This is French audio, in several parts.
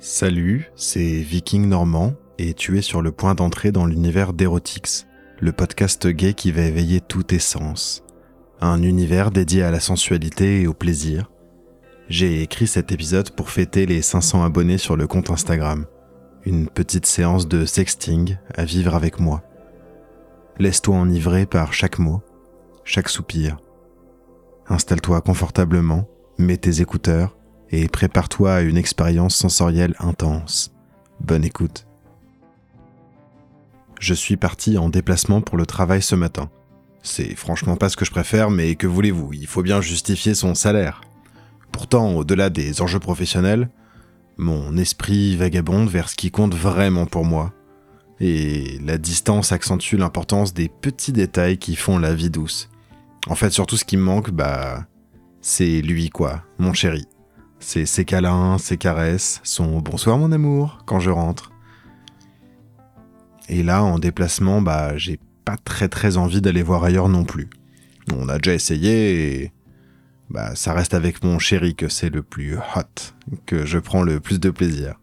Salut, c'est Viking Normand et tu es sur le point d'entrer dans l'univers d'Erotix, le podcast gay qui va éveiller tous tes sens. Un univers dédié à la sensualité et au plaisir. J'ai écrit cet épisode pour fêter les 500 abonnés sur le compte Instagram. Une petite séance de sexting à vivre avec moi. Laisse-toi enivrer par chaque mot, chaque soupir. Installe-toi confortablement, mets tes écouteurs et prépare-toi à une expérience sensorielle intense. Bonne écoute. Je suis parti en déplacement pour le travail ce matin. C'est franchement pas ce que je préfère, mais que voulez-vous, il faut bien justifier son salaire. Pourtant, au-delà des enjeux professionnels, mon esprit vagabonde vers ce qui compte vraiment pour moi. Et la distance accentue l'importance des petits détails qui font la vie douce. En fait, surtout ce qui me manque, bah, c'est lui quoi, mon chéri. C'est ses câlins, ses caresses, son bonsoir mon amour quand je rentre. Et là, en déplacement, bah, j'ai pas très très envie d'aller voir ailleurs non plus. On a déjà essayé et bah, ça reste avec mon chéri que c'est le plus hot, que je prends le plus de plaisir.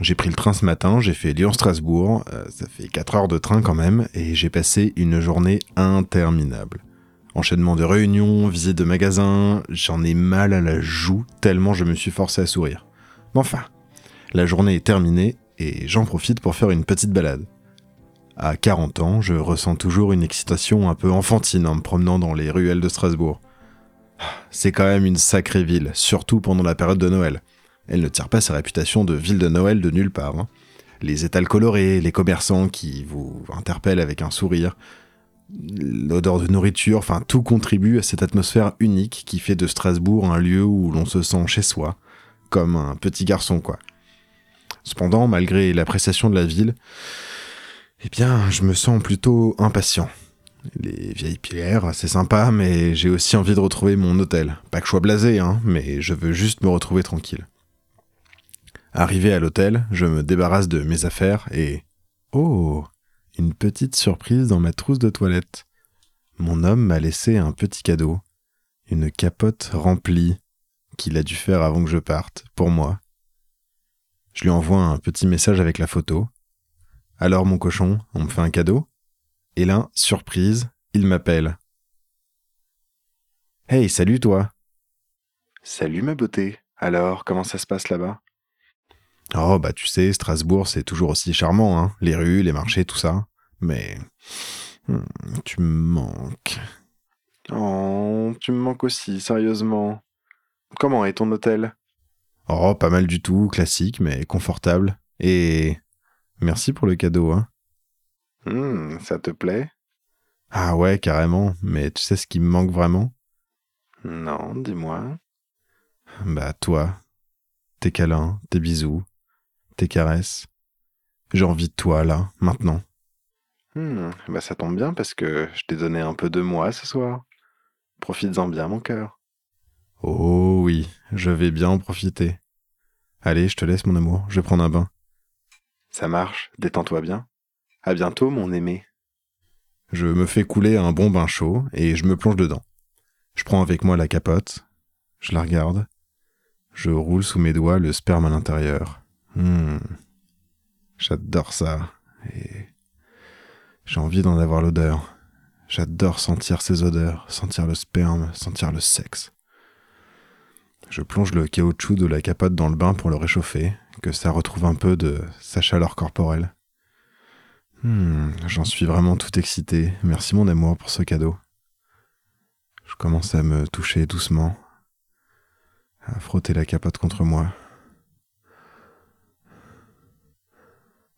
J'ai pris le train ce matin, j'ai fait Lyon-Strasbourg, euh, ça fait 4 heures de train quand même, et j'ai passé une journée interminable. Enchaînement de réunions, visite de magasins, j'en ai mal à la joue tellement je me suis forcé à sourire. Mais enfin, la journée est terminée et j'en profite pour faire une petite balade. À 40 ans, je ressens toujours une excitation un peu enfantine en me promenant dans les ruelles de Strasbourg. C'est quand même une sacrée ville, surtout pendant la période de Noël. Elle ne tire pas sa réputation de ville de Noël de nulle part. Hein. Les étals colorés, les commerçants qui vous interpellent avec un sourire, l'odeur de nourriture, enfin tout contribue à cette atmosphère unique qui fait de Strasbourg un lieu où l'on se sent chez soi, comme un petit garçon quoi. Cependant, malgré l'appréciation de la ville, eh bien, je me sens plutôt impatient. Les vieilles pierres, c'est sympa, mais j'ai aussi envie de retrouver mon hôtel. Pas que je sois blasé, hein, mais je veux juste me retrouver tranquille. Arrivé à l'hôtel, je me débarrasse de mes affaires et... Oh une petite surprise dans ma trousse de toilette. Mon homme m'a laissé un petit cadeau, une capote remplie qu'il a dû faire avant que je parte, pour moi. Je lui envoie un petit message avec la photo. Alors mon cochon, on me fait un cadeau? Et là, surprise, il m'appelle. Hey, salut toi Salut ma beauté. Alors, comment ça se passe là-bas? Oh, bah tu sais, Strasbourg, c'est toujours aussi charmant, hein. Les rues, les marchés, tout ça. Mais. Hmm, tu me manques. Oh, tu me manques aussi, sérieusement. Comment est ton hôtel? Oh, pas mal du tout, classique, mais confortable. Et. Merci pour le cadeau, hein. Hmm, ça te plaît? Ah ouais, carrément, mais tu sais ce qui me manque vraiment? Non, dis-moi. Bah, toi. Tes câlins, tes bisous, tes caresses. J'ai envie de toi, là, maintenant. Hmm, bah ça tombe bien parce que je t'ai donné un peu de moi ce soir. Profites-en bien, mon cœur. Oh oui, je vais bien en profiter. Allez, je te laisse, mon amour, je vais prendre un bain. Ça marche, détends-toi bien. À bientôt, mon aimé. Je me fais couler un bon bain chaud et je me plonge dedans. Je prends avec moi la capote, je la regarde, je roule sous mes doigts le sperme à l'intérieur. Hmm. J'adore ça. Et j'ai envie d'en avoir l'odeur. J'adore sentir ces odeurs, sentir le sperme, sentir le sexe. Je plonge le caoutchouc de la capote dans le bain pour le réchauffer, que ça retrouve un peu de sa chaleur corporelle. Hmm, j'en suis vraiment tout excité. Merci mon amour pour ce cadeau. Je commence à me toucher doucement, à frotter la capote contre moi.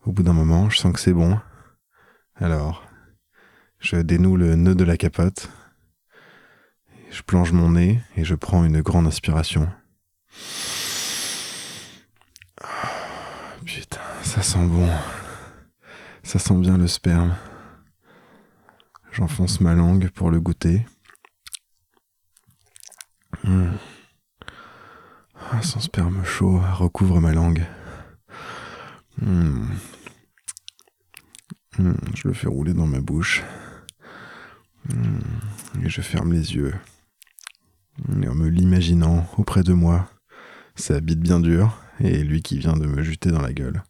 Au bout d'un moment, je sens que c'est bon. Alors, je dénoue le nœud de la capote, je plonge mon nez et je prends une grande inspiration. putain, ça sent bon. Ça sent bien le sperme. J'enfonce ma langue pour le goûter. Hmm. Ah, son sperme chaud recouvre ma langue. Hmm. Hmm, je le fais rouler dans ma bouche. Hmm, et je ferme les yeux. Et en me l'imaginant auprès de moi, Ça bite bien dur, et lui qui vient de me jeter dans la gueule.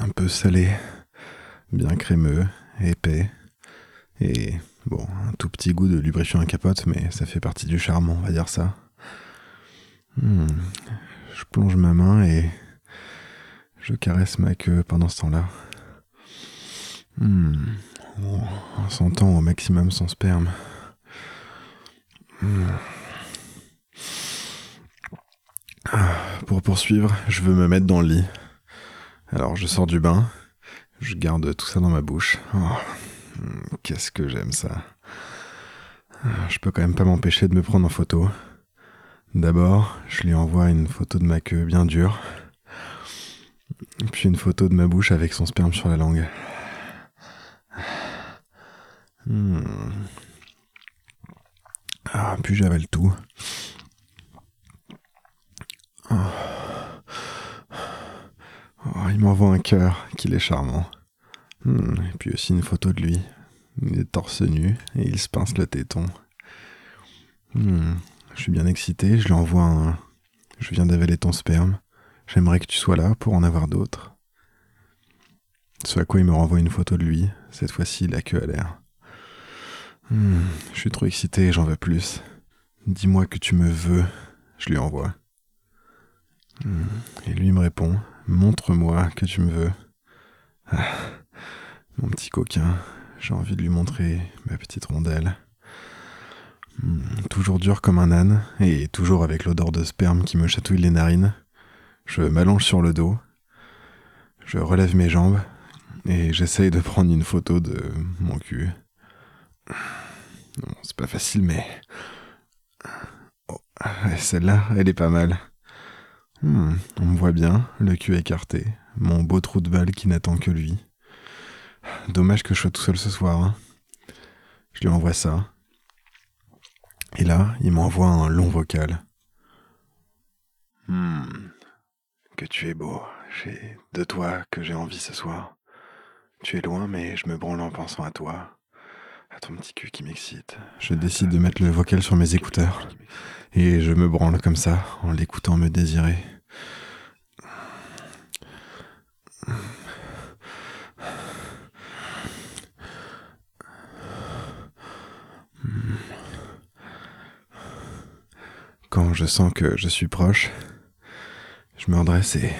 Un peu salé, bien crémeux, épais, et bon, un tout petit goût de lubrifiant à capote, mais ça fait partie du charme, on va dire ça. Hmm. Je plonge ma main et je caresse ma queue pendant ce temps-là. Hmm. En sentant au maximum son sperme. Hmm. Ah, pour poursuivre, je veux me mettre dans le lit. Alors je sors du bain, je garde tout ça dans ma bouche. Oh, qu'est-ce que j'aime ça. Ah, je peux quand même pas m'empêcher de me prendre en photo. D'abord, je lui envoie une photo de ma queue bien dure, puis une photo de ma bouche avec son sperme sur la langue. Hmm. Ah, puis j'avale tout. Oh. Oh, il m'envoie un cœur, qu'il est charmant. Hmm, et puis aussi une photo de lui. Il est torse nu et il se pince le téton. Hmm, je suis bien excité, je lui envoie un. Je viens d'avaler ton sperme. J'aimerais que tu sois là pour en avoir d'autres. Ce à quoi il me renvoie une photo de lui. Cette fois-ci, la queue à l'air. Hmm, je suis trop excité, j'en veux plus. Dis-moi que tu me veux. Je lui envoie. Et lui me répond Montre-moi que tu me veux. Ah, mon petit coquin, j'ai envie de lui montrer ma petite rondelle. Hmm, toujours dur comme un âne, et toujours avec l'odeur de sperme qui me chatouille les narines. Je m'allonge sur le dos, je relève mes jambes, et j'essaye de prendre une photo de mon cul. c'est pas facile, mais. Oh, celle-là, elle est pas mal. Hmm, on me voit bien, le cul écarté, mon beau trou de balle qui n'attend que lui. Dommage que je sois tout seul ce soir. Hein. Je lui envoie ça. Et là, il m'envoie un long vocal. Hmm, que tu es beau. J'ai de toi que j'ai envie ce soir. Tu es loin, mais je me branle en pensant à toi. À ton petit cul qui m'excite. Je décide de mettre le vocal sur mes écouteurs. Et je me branle comme ça, en l'écoutant me désirer. Quand je sens que je suis proche, je me redresse et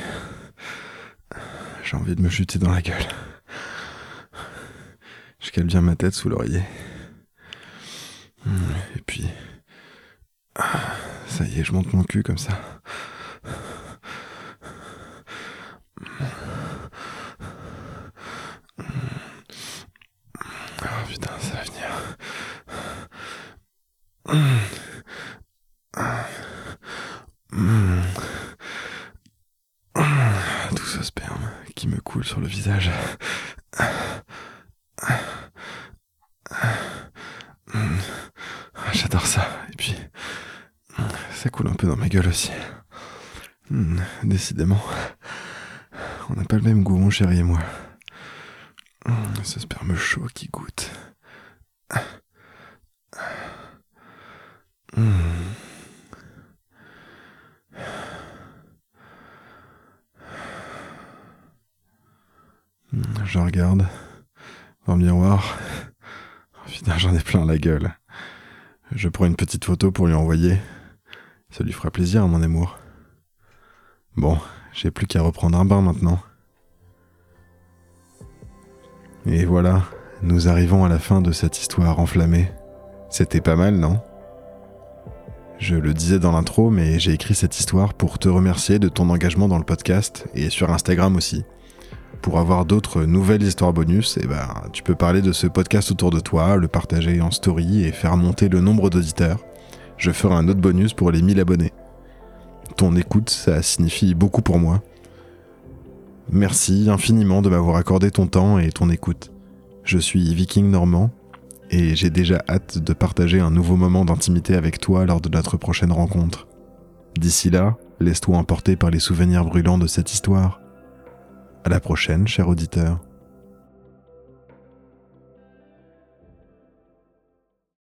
j'ai envie de me chuter dans la gueule. Je cale bien ma tête sous l'oreiller. Et puis, ça y est, je monte mon cul comme ça. Oh putain, ça va venir. Tout ce sperme qui me coule sur le J'adore ça. Et puis, ça coule un peu dans ma gueule aussi. Décidément, on n'a pas le même goût, mon chéri et moi. Ce sperme chaud qui goûte. Je regarde dans le miroir. Oh, putain, j'en ai plein la gueule. Je prends une petite photo pour lui envoyer. Ça lui fera plaisir, mon amour. Bon, j'ai plus qu'à reprendre un bain maintenant. Et voilà, nous arrivons à la fin de cette histoire enflammée. C'était pas mal, non? Je le disais dans l'intro, mais j'ai écrit cette histoire pour te remercier de ton engagement dans le podcast et sur Instagram aussi. Pour avoir d'autres nouvelles histoires bonus, eh ben, tu peux parler de ce podcast autour de toi, le partager en story et faire monter le nombre d'auditeurs. Je ferai un autre bonus pour les 1000 abonnés. Ton écoute, ça signifie beaucoup pour moi. Merci infiniment de m'avoir accordé ton temps et ton écoute. Je suis Viking Normand et j'ai déjà hâte de partager un nouveau moment d'intimité avec toi lors de notre prochaine rencontre. D'ici là, laisse-toi emporter par les souvenirs brûlants de cette histoire. À la prochaine, cher auditeur.